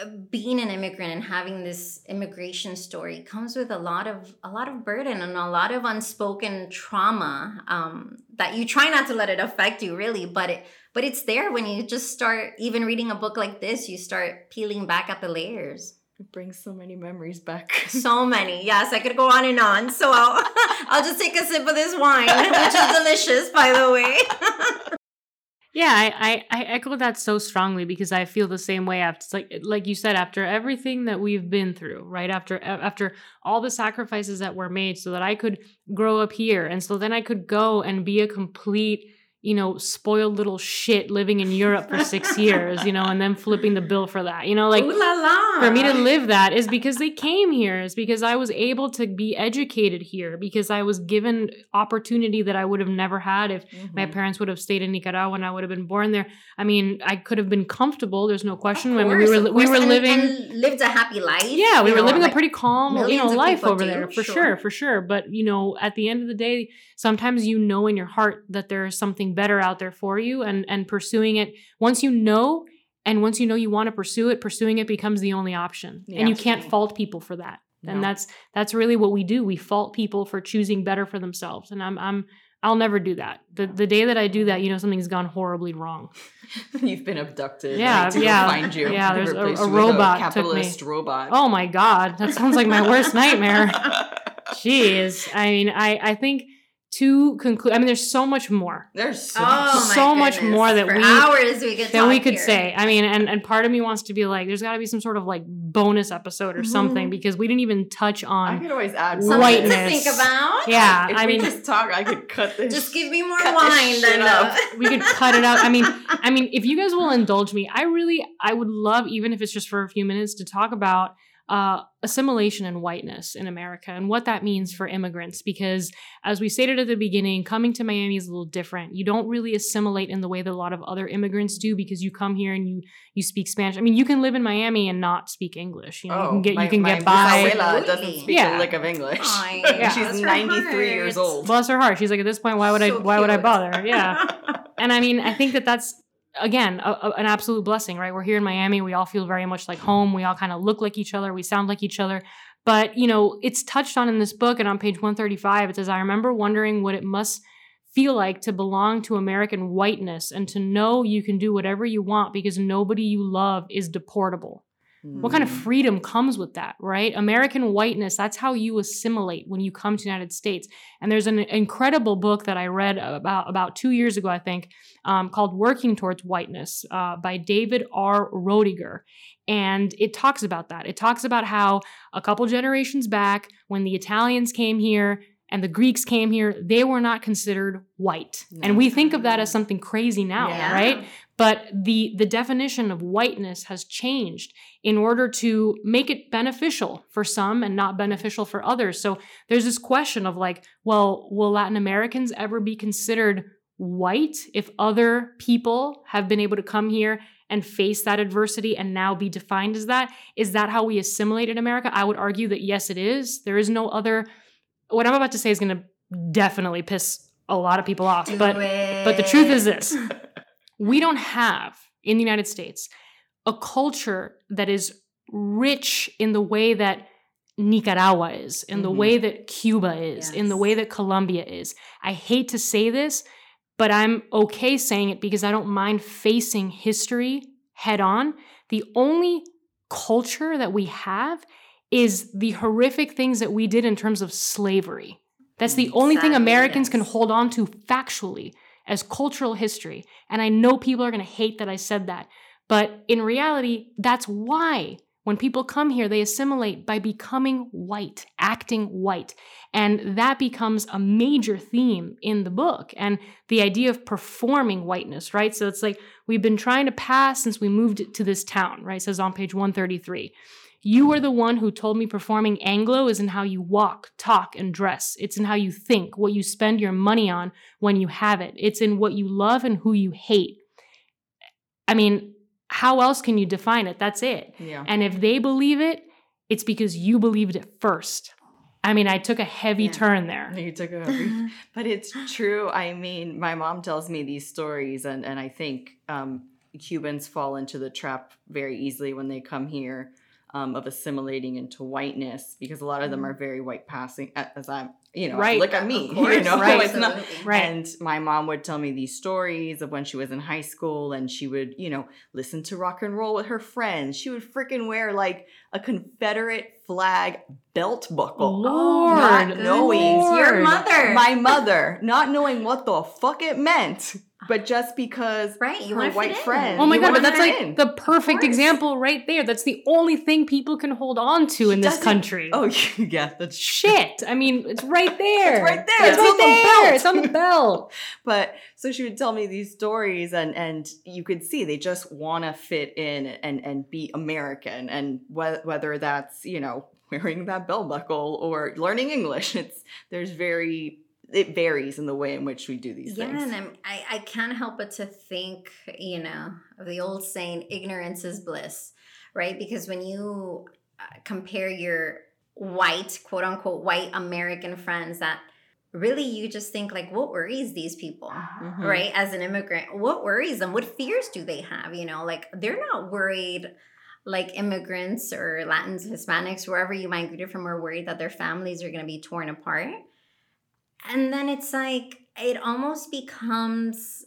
uh, being an immigrant and having this immigration story comes with a lot of a lot of burden and a lot of unspoken trauma um, that you try not to let it affect you really but it but it's there when you just start even reading a book like this, you start peeling back at the layers.
It brings so many memories back.
So many. Yes, I could go on and on. So I'll I'll just take a sip of this wine, which is delicious, by the way.
Yeah, I, I, I echo that so strongly because I feel the same way after like like you said after everything that we've been through, right? After after all the sacrifices that were made so that I could grow up here and so then I could go and be a complete you know, spoiled little shit living in Europe for six years, you know, and then flipping the bill for that. You know, like
la la.
for me to live that is because they came here, is because I was able to be educated here, because I was given opportunity that I would have never had if my
Mhm.
parents would have stayed in Nicaragua and I would have been born there. I mean, I could have been comfortable. There's no question. I mean, we were we were
and-
living.
and lived a happy life.
yeah, we were
know,
living
like-
a pretty calm, you know, life over
do,
there for
sure.
sure, for sure. But you know, at the end of the day, sometimes you know in your heart that there is something better out there for you, and and pursuing it. Once you know, and once you know you want to pursue it, pursuing it becomes the only option,
Yeah.
and you can't fault people for that. And that's that's really what we do. We fault people for choosing better for themselves, and I'm I'm. I'll never do that. The the day that I do that, you know something's gone horribly wrong.
You've been abducted.
Yeah,
right, to
yeah,
find you.
yeah, there's a- a robot me.
capitalist robot.
Oh my god, that sounds like my worst nightmare. Jeez. I mean, I I think to conclude, I mean, there's so much more
There's so,
Oh
so much more that
For
we-
hours we could
that we could
here.
say. I mean, and and part of me wants to be like, there's got to be some sort of like bonus episode or something
Mhm.
because we didn't even touch on.
I could always add
Something to think about.
Yeah,
If
I
we
mean,
just talk, I could cut this.
Just give me more wine
shit
than
up.
uh,
we could cut it out. I mean, I mean, if you guys will indulge me, I really, I would love, even if it's just for a few minutes, to talk about uh, assimilation and whiteness in America and what that means for immigrants. Because as we stated at the beginning, coming to Miami is a little different. You don't really assimilate in the way that a lot of other immigrants do because you come here and you you speak Spanish. I mean, you can live in Miami and not speak English. You know, you can get
Oh, my,
you can
my
get by.
bisabuela doesn't speak
Yeah.
a lick of English.
Ay,
Yeah.
She's
bless
93 years old.
Bless her heart. She's like, at this point, why would I?
So
Why would I bother? Yeah. and I mean, I think that that's again a, a- an absolute blessing, right? We're here in Miami. We all feel very much like home. We all kind of look like each other. We sound like each other. But you know, it's touched on in this book, and on page one thirty five, it says, "I remember wondering what it must." Feel like to belong to American whiteness and to know you can do whatever you want because nobody you love is deportable. What kind of
Mm.
freedom comes with that, right? American whiteness, that's how you assimilate when you come to the United States. And there's an incredible book that I read about about two years ago, I think, um, called Working Towards Whiteness uh, by David R. Roediger. And it talks about that. It talks about how a couple generations back, when the Italians came here, and the Greeks came here, they were not considered white. And we think of that as something crazy now,
Yeah.
right? but the the definition of whiteness has changed in order to make it beneficial for some and not beneficial for others so there's this question of like well will latin americans ever be considered white if other people have been able to come here and face that adversity and now be defined as that is that how we assimilated america i would argue that yes it is there is no other what i'm about to say is going to definitely piss a lot of people off
Do
but but the truth is this we don't have in the United States a culture that is rich in the way that Nicaragua is, in the
Mhm.
way that Cuba is, in the way that Colombia is. I hate to say this, but I'm okay saying it because I don't mind facing history head on. The only culture that we have is the horrific things that we did in terms of slavery. That's the only thing Americans can hold on to factually as cultural history. And I know people are going to hate that I said that. But in reality, that's why when people come here, they assimilate by becoming white, acting white. And that becomes a major theme in the book. And the idea of performing whiteness, right? So it's like we've been trying to pass since we moved to this town, right? It says on page 133. You are the one who told me performing Anglo is in how you walk, talk, and dress. It's in how you think, what you spend your money on when you have it. It's in what you love and who you hate. I mean, how else can you define it? That's it.
Yeah.
And if they believe it, it's because you believed it first. I mean, I took a heavy
Yeah.
turn there.
You took a heavy, but it's true. I mean, my mom tells me these stories, and and I think um, Cubans fall into the trap very easily when they come here. Um, of assimilating into whiteness because a lot of them
Mhm.
are very white passing as i'm you know
Right.
look at me
course,
you know
right.
it's not.
Right.
and my mom would tell me these stories of when she was in high school and she would, you know, listen to rock and roll with her friends. She would freaking wear like a Confederate flag belt buckle.
Lord,
not knowing
Your mother.
My mother, not knowing what the fuck it meant, but just because
Right, you
her
wanna
white
in.
friend.
Oh my
you
god, but that's like
in.
the perfect example right there. That's the only thing people can hold on to
She
in this country.
Oh yeah, that's
shit. I mean, it's right there.
It's right there.
It's,
It's
right
on the
there.
belt.
It's on the belt.
but so she would tell me these stories and and you could see they just want to fit in and and be american and wh- whether that's you know wearing that belt buckle or learning english it's there's very it varies in the way in which we do these
yeah,
things
and I'm, I I can't help but to think, you know, of the old saying, "Ignorance is bliss," right? Because when you uh, compare your white, quote unquote, white American friends, that really you just think like, what worries these people?
Mhm.
right as an immigrant what worries them what fears do they have you know like they're not worried like immigrants or latins hispanics wherever you migrated from are worried that their families are going to be torn apart and then it's like it almost becomes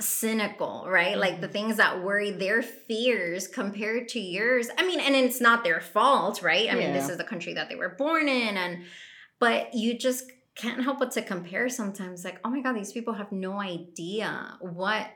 cynical right? Like the things that worry their fears compared to yours. I mean and it's not their fault right? I mean this is the country that they were born in and but you just can't help but to compare sometimes like oh my god these people have no idea what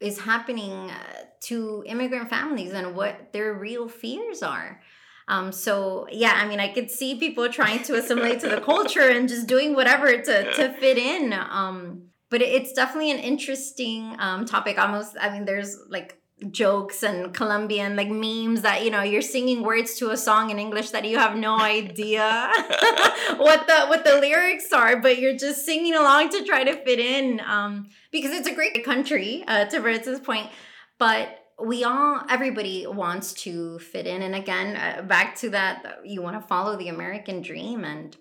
is happening uh, to immigrant families and what their real fears are um, so yeah i mean i could see people trying to assimilate to the culture and just doing whatever to, to fit in um, but it's definitely an interesting um, topic. Almost i mean there's like jokes and colombian like memes that you know you're singing words to a song in english that you have no idea what the what the lyrics are but you're just singing along to try to fit in um, because it's a great country uh, to Britz's point but we all everybody wants to fit in. And again uh, back to that you want to follow the american dream. And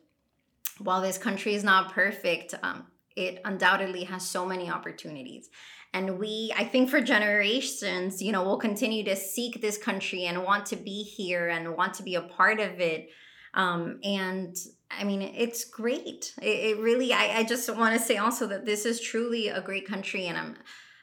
while this country is not perfect um, it undoubtedly has so many opportunities. And we i think for generations you know we'll continue to seek this country and want to be here and want to be a part of it. Um, and i mean it's great. It, it really I, I just want to say also that this is truly a great country and i'm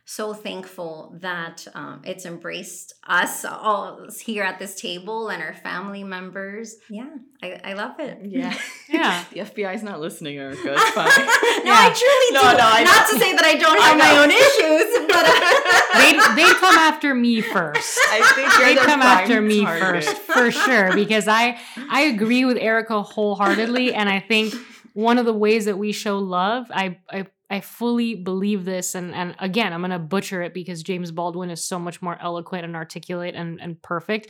so thankful that um, it's embraced us all here at this table and our family members yeah i, I love it
yeah
Yeah.
the fbi's not listening erica
no,
it's fine
I truly
No,
do.
no, I
Not
know.
to say that I don't
I
have my own issues, but uh,
They'd, they'd come after me first.
i think you're
They'd come after me
target.
first for sure because I I agree with Erica wholeheartedly and I think one of the ways that we show love I I I fully believe this and and again I'm going to butcher it because James Baldwin is so much more eloquent and articulate and and perfect.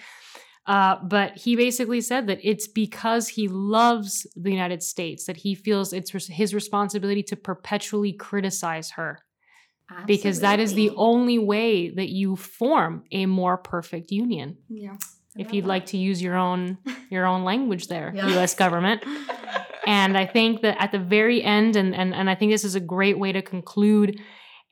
Uh, but he basically said that it's because he loves the United States that he feels it's his responsibility to perpetually criticize her. Because that is the only way that you form a more perfect union.
Yeah
if you'd
that.
like to use your own your own language there
Yeah.
US government and I think that at the very end and and and I think this is a great way to conclude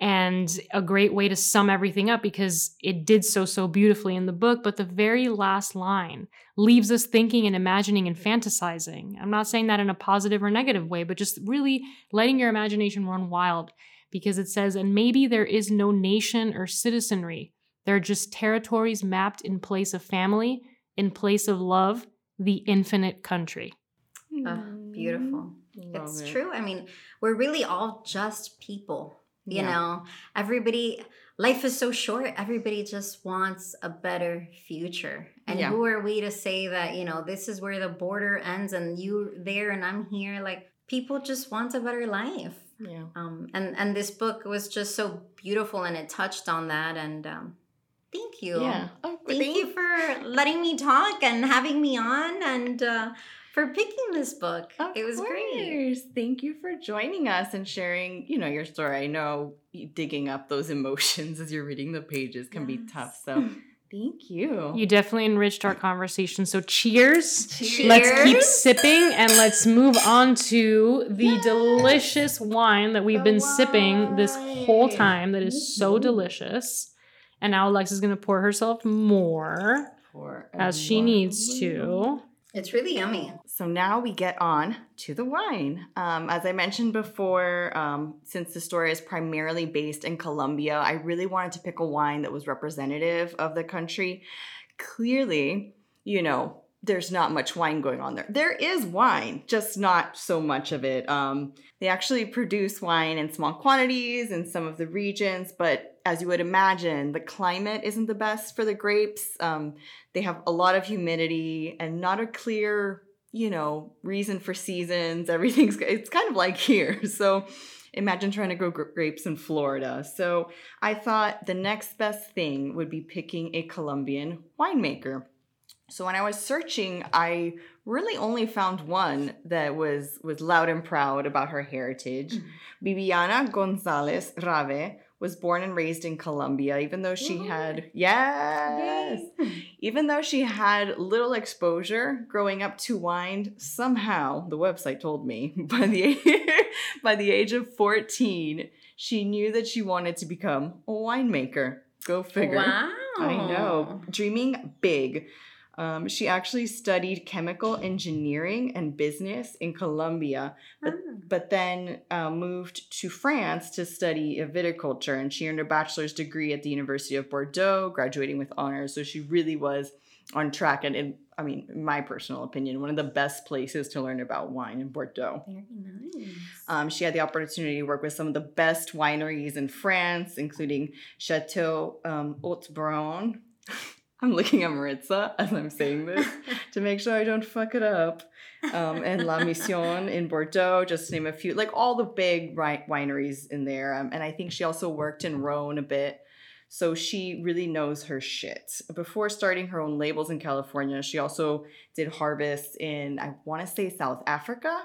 and a great way to sum everything up because it did so so beautifully in the book. But the very last line leaves us thinking and imagining and fantasizing. I'm not saying that in a positive or negative way but just really letting your imagination run wild because it says and maybe there is no nation or citizenry. There are just territories mapped in place of family in place of love the infinite country.
Ah, beautiful.
Love
it's
it.
true. I mean, we're really all just people. You
Yeah.
know, everybody, life is so short. Everybody just wants a better future. And
Yeah.
who are we to say that, you know, this is where the border ends and you there and I'm here? Like, people just want a better life.
yeah
Um, and, and this book was just so beautiful and it touched on that. And um, thank you.
yeah oh,
Thank you for letting me talk and having me on and uh, for picking this book.
Of
it was great.
course. Thank you for joining us and sharing, you know, your story. I know digging up those emotions as you're reading the pages can be tough. So thank you.
you definitely enriched our conversation so cheers
Cheers.
Let's keep sipping and let's move on to the delicious wine that we've
The
been sipping this whole time that is so
Mhm.
delicious. And now Alexa's going to pour herself more.
pour
as she needs to.
It's really yummy.
So now we get on to the wine. Um, as I mentioned before, um, since the story is primarily based in Colombia, I really wanted to pick a wine that was representative of the country. Clearly, you know, there's not much wine going on there. There is wine, just not so much of it. Um, they actually produce wine in small quantities in some of the regions, but as you would imagine, the climate isn't the best for the grapes. Um, they have a lot of humidity and not a clear, you know, reason for seasons. Everything's it's kind of like here. So imagine trying to grow grapes in Florida. So I thought the next best thing would be picking a Colombian winemaker. So when I was searching, I really only found one that was was loud and proud about her heritage. Mm-hmm. Bibiana Gonzalez Rave was born and raised in Colombia, even though she oh, had yes, even though she had little exposure growing up to wine. Somehow, the website told me by the by the age of fourteen, she knew that she wanted to become a winemaker. Go figure.
Wow.
I know. Dreaming big. Um, she actually studied chemical engineering and business in Colombia, but,
Ah.
but then uh, moved to France to study viticulture. And she earned a bachelor's degree at the University of Bordeaux, graduating with honors. So she really was on track. And in, I mean, in my personal opinion, one of the best places to learn about wine in Bordeaux.
Very nice.
Um, she had the opportunity to work with some of the best wineries in France, including Chateau um, Haut-Brion. I'm looking at Maritza as I'm saying this to make sure I don't fuck it up. Um, and La Mission in Bordeaux, just to name a few, like all the big ri- wineries in there. Um, and I think she also worked in Rhone a bit. So she really knows her shit. Before starting her own labels in California, she also did harvests in, I want to say, South Africa.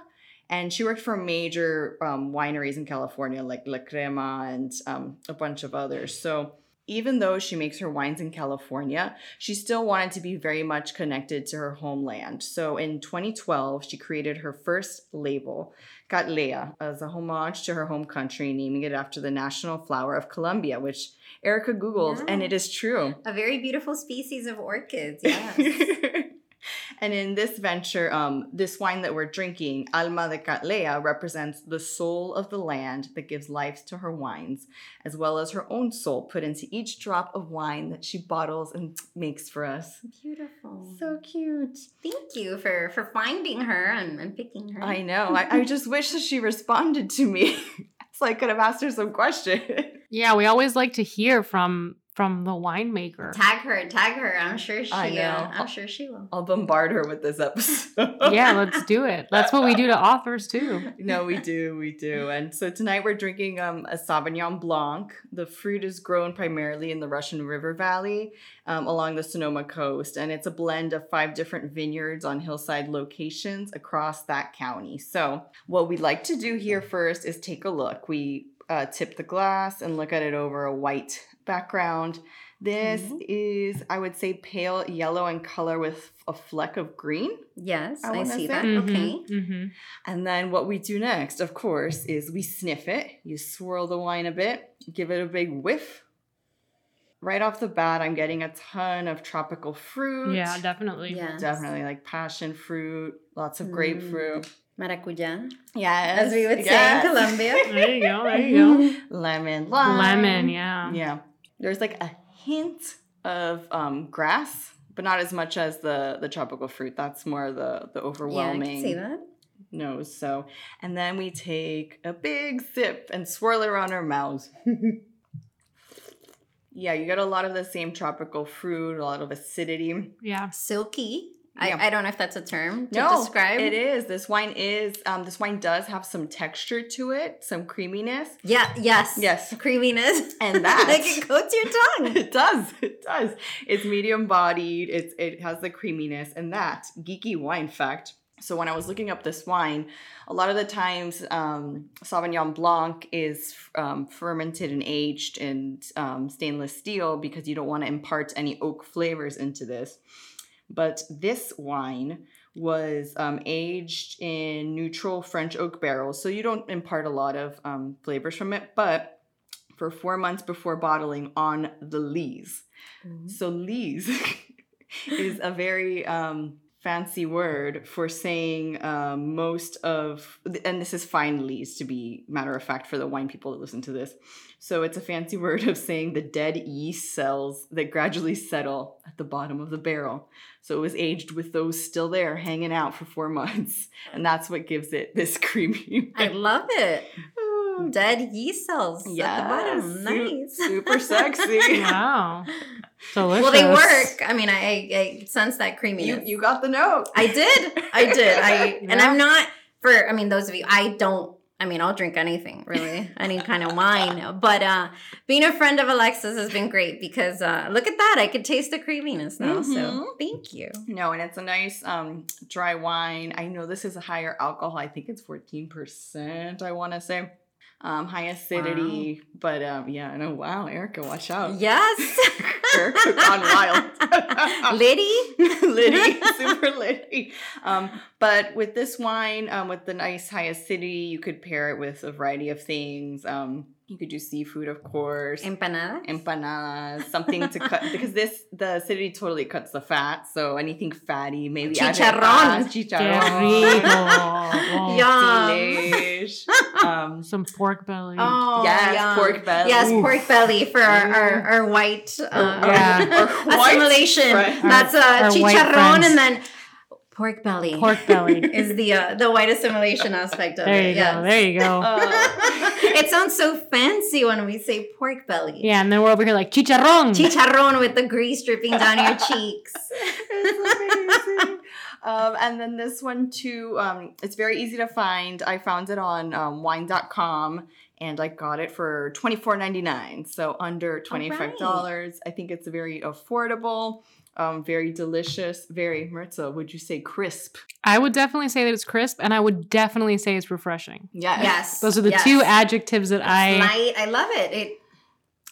And she worked for major um, wineries in California, like La Crema and um, a bunch of others. So even though she makes her wines in California, she still wanted to be very much connected to her homeland. So in 2012, she created her first label, Cattleya, as a homage to her home country, naming it after the national flower of Colombia, which Erica Googled, and it is true.
A very beautiful species of orchids. Yes.
And in this venture, um, this wine that we're drinking, Alma de Cattleya, represents the soul of the land that gives life to her wines, as well as her own soul put into each drop of wine that she bottles and makes for us.
Beautiful.
So cute.
Thank you for for finding her and, and picking her.
I know. I, I just wish that she responded to me. so I could have asked her some questions.
Yeah, we always like to hear from from the winemaker.
Tag her, tag her. I'm sure she.
I
Uh,
know.
I'm sure she will.
I'll bombard her with this episode.
yeah, let's do it. That's what we do to authors too.
no, we do, we do. And so tonight we're drinking um, a Sauvignon Blanc. The fruit is grown primarily in the Russian River Valley um, along the Sonoma coast, and it's a blend of five different vineyards on hillside locations across that county. So, what we'd like to do here first is take a look. We uh, tip the glass and look at it over a white background. This
Mhm.
is, I would say, pale yellow in color with a fleck of green.
Yes,
I
I, see
say-
that.
Mhm,
Okay.
mhm.
And then what we do next, of course, is we sniff it. You swirl the wine a bit, give it a big whiff. Right off the bat, I'm getting a ton of tropical fruit.
Yeah, definitely.
Yes.
Definitely like passion fruit, lots of
Mm.
grapefruit.
Maracuja,
Yes.
as we would
yes.
say in Colombia.
There you go. There you
Lemon,
go.
lime.
Lemon, yeah.
Yeah. There's like a hint of um, grass, but not as much as the the tropical fruit. That's more the the
Yeah, I
overwhelming
can see that.
nose. So, and then we take a big sip and swirl it around our mouths. yeah, you get a lot of the same tropical fruit, a lot of acidity.
Yeah.
Silky.
Yeah.
I, I don't know if that's a term to
no,
describe.
it is. This wine is. Um, this wine does have some texture to it, some creaminess.
Yeah. Yes.
Yes.
Creaminess.
And that-
like it coats your tongue.
it does. It does. It's medium bodied. It's it has the creaminess and that geeky wine fact. So when I was looking up this wine, a lot of the times um, Sauvignon Blanc is um, fermented and aged in um, stainless steel because you don't want to impart any oak flavors into this. But this wine was um, aged in neutral French oak barrels, so you don't impart a lot of um, flavors from it. But for four months before bottling on the lees. So lees is a very um, fancy word for saying um, most of, and this is fine lees to be matter of fact for the wine people that listen to this. So it's a fancy word of saying the dead yeast cells that gradually settle at the bottom of the barrel. So it was aged with those still there, hanging out for four months, and that's what gives it this creamy.
I love it. Dead yeast cells at the
Yes,
bottom.
su-
Nice.
super sexy.
Wow. Delicious.
well, they work. I mean, I, I sense that
You
creaminess.
you got the note.
I did. I did. I and I'm not for. I mean, those of you. I don't. I mean, I'll drink anything really, any kind of wine. But uh being a friend of Alexis has been great because uh look at that, I could taste the creaminess now.
Mhm.
So thank you.
No, and it's a nice um dry wine. I know this is a higher alcohol. I think it's 14%, I want to say. Um, high acidity, but um, yeah, I know. Wow, Erica, watch out.
Yes,
Erica gone wild.
Liddy.
Liddy, super Liddy. Um, but with this wine, um, with the nice high acidity, you could pair it with a variety of things. Um, you could do seafood, of course.
Empanadas.
empanadas, something to cut because this the acidity totally cuts the fat. So anything fatty, maybe add
Chicharrón.
Qué
chicharrón,
rico. Oh,
Yum.
Um,
Some pork belly.
Oh,
Yes,
yum.
pork belly.
Yes,
Oof.
pork belly for our, our, our white uh,
Yeah.
Or white
assimilation.
friend.
That's
a
uh, chicharron and then pork belly.
Pork belly.
is the uh, the white assimilation aspect of
There
it.
you
yes.
go. There you go.
Uh,
it sounds so fancy when we say pork belly.
yeah, and then we're over here like chicharrón.
Chicharron with the grease dripping down your cheeks.
it's amazing. Um, and then this one too, um, it's very easy to find. I found it on um, wine.com and I got it for $24.99. So under $25. I think it's very affordable, um, very delicious, very, Maritza, would you say crisp?
I would definitely say that it's crisp, and I would definitely say it's refreshing.
Yes.
yes.
Those are the
yes.
two adjectives that I.
Light. I love it. It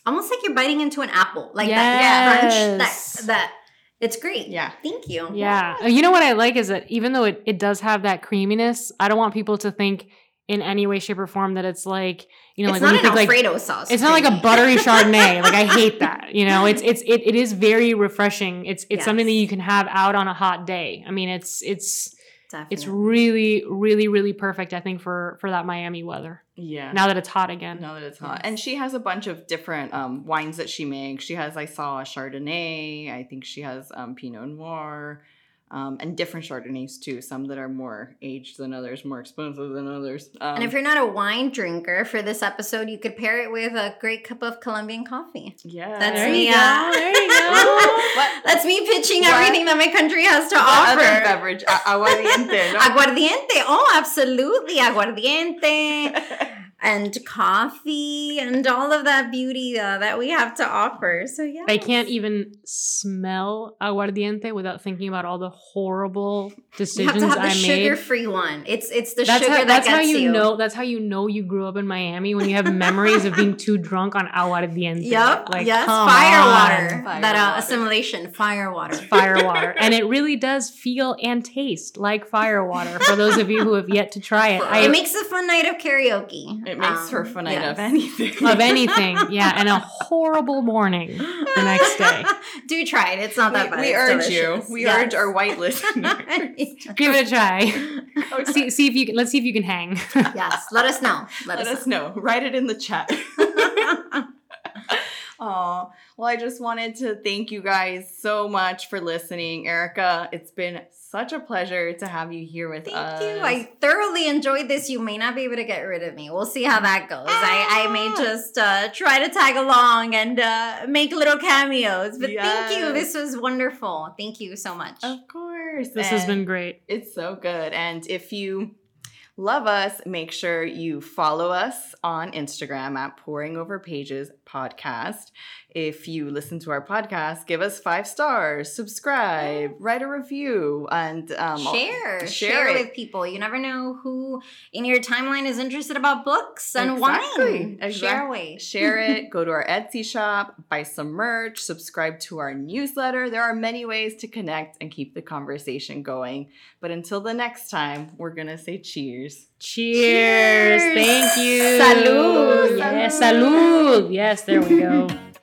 almost like you're biting into an apple. Like
Yes.
that crunch. That that it's great.
Yeah.
Thank you.
Yeah. You know what I like is that even though it, it does have that creaminess, I don't want people to think in any way, shape, or form that it's like, you know,
it's
like when
not an
think like
Alfredo sauce.
it's not like a buttery Chardonnay. like I hate that. You know, it's it's it, it is very refreshing. It's it's something that you can have out on a hot day. I mean, it's it's it's really really really perfect. I think for for that Miami weather.
Yeah.
Now that it's hot again.
Now that it's hot. And she has a bunch of different um, wines that she makes. She has, I saw a Chardonnay. I think she has um, Pinot Noir um, and different Chardonnays too. Some that are more aged than others, more expensive than others. Um,
And if you're not a wine drinker for this episode, you could pair it with a great cup of Colombian coffee.
yeah.
That's
There
me.
you go.
uh,
There you go.
That's me pitching
What?
everything that my country has to
What
offer.
other beverage? Aguardiente. no?
Aguardiente. Oh, absolutely. Aguardiente. and coffee and all of that beauty uh, that we have to offer. So, yeah.
I can't even smell aguardiente without thinking about all the horrible
You have
decisions
to have the
I made.
sugar-free one. It's it's the
that's
sugar
how,
that
that's
gets
how you,
you.
know. That's how you know you grew up in Miami when you have memories of being too drunk on aguardiente.
Yep.
Like,
yes.
come
Fire
on.
water.
Fire
that uh,
water.
assimilation. Fire water.
Fire water, and it really does feel and taste like fire water. For those of you who have yet to try it, I,
it makes a fun night of karaoke.
It makes for a
Um,
fun night
yes.
of anything.
of anything, yeah, and a horrible morning the next day.
Do try it. It's not that bad.
we, we
It's
urge
delicious.
you. We
Yes.
urge our white listeners.
Give it a try.
Go
See, see if you can. Let's see if you can hang.
yes. Let us know. Let,
Let
us,
us know. Write it in the chat. Oh, well, I just wanted to thank you guys so much for listening. Erica, it's been such a pleasure to have you here with
Thank
us.
Thank you. I thoroughly enjoyed this. You may not be able to get rid of me. We'll see how that goes. I, I may
Ah.
just uh, try to tag along and uh, make little cameos. But thank you. This was wonderful. Thank you so much.
Of course.
This has been great.
It's so good. And if you love us, make sure you follow us on Instagram at Pouring Over Pages Podcast. If you listen to our podcast, give us five stars, subscribe, write a review, and um,
share,
share
share,
it.
with people. You never know who in your timeline is interested about books and
Exactly.
wine.
Exact-
Share away.
share it, go to our Etsy shop, buy some merch, subscribe to our newsletter. There are many ways to connect and keep the conversation going. But until the next time, we're going to say cheers.
Cheers.
Cheers.
Thank you.
Salud.
Yes, salud. Yes, there we go.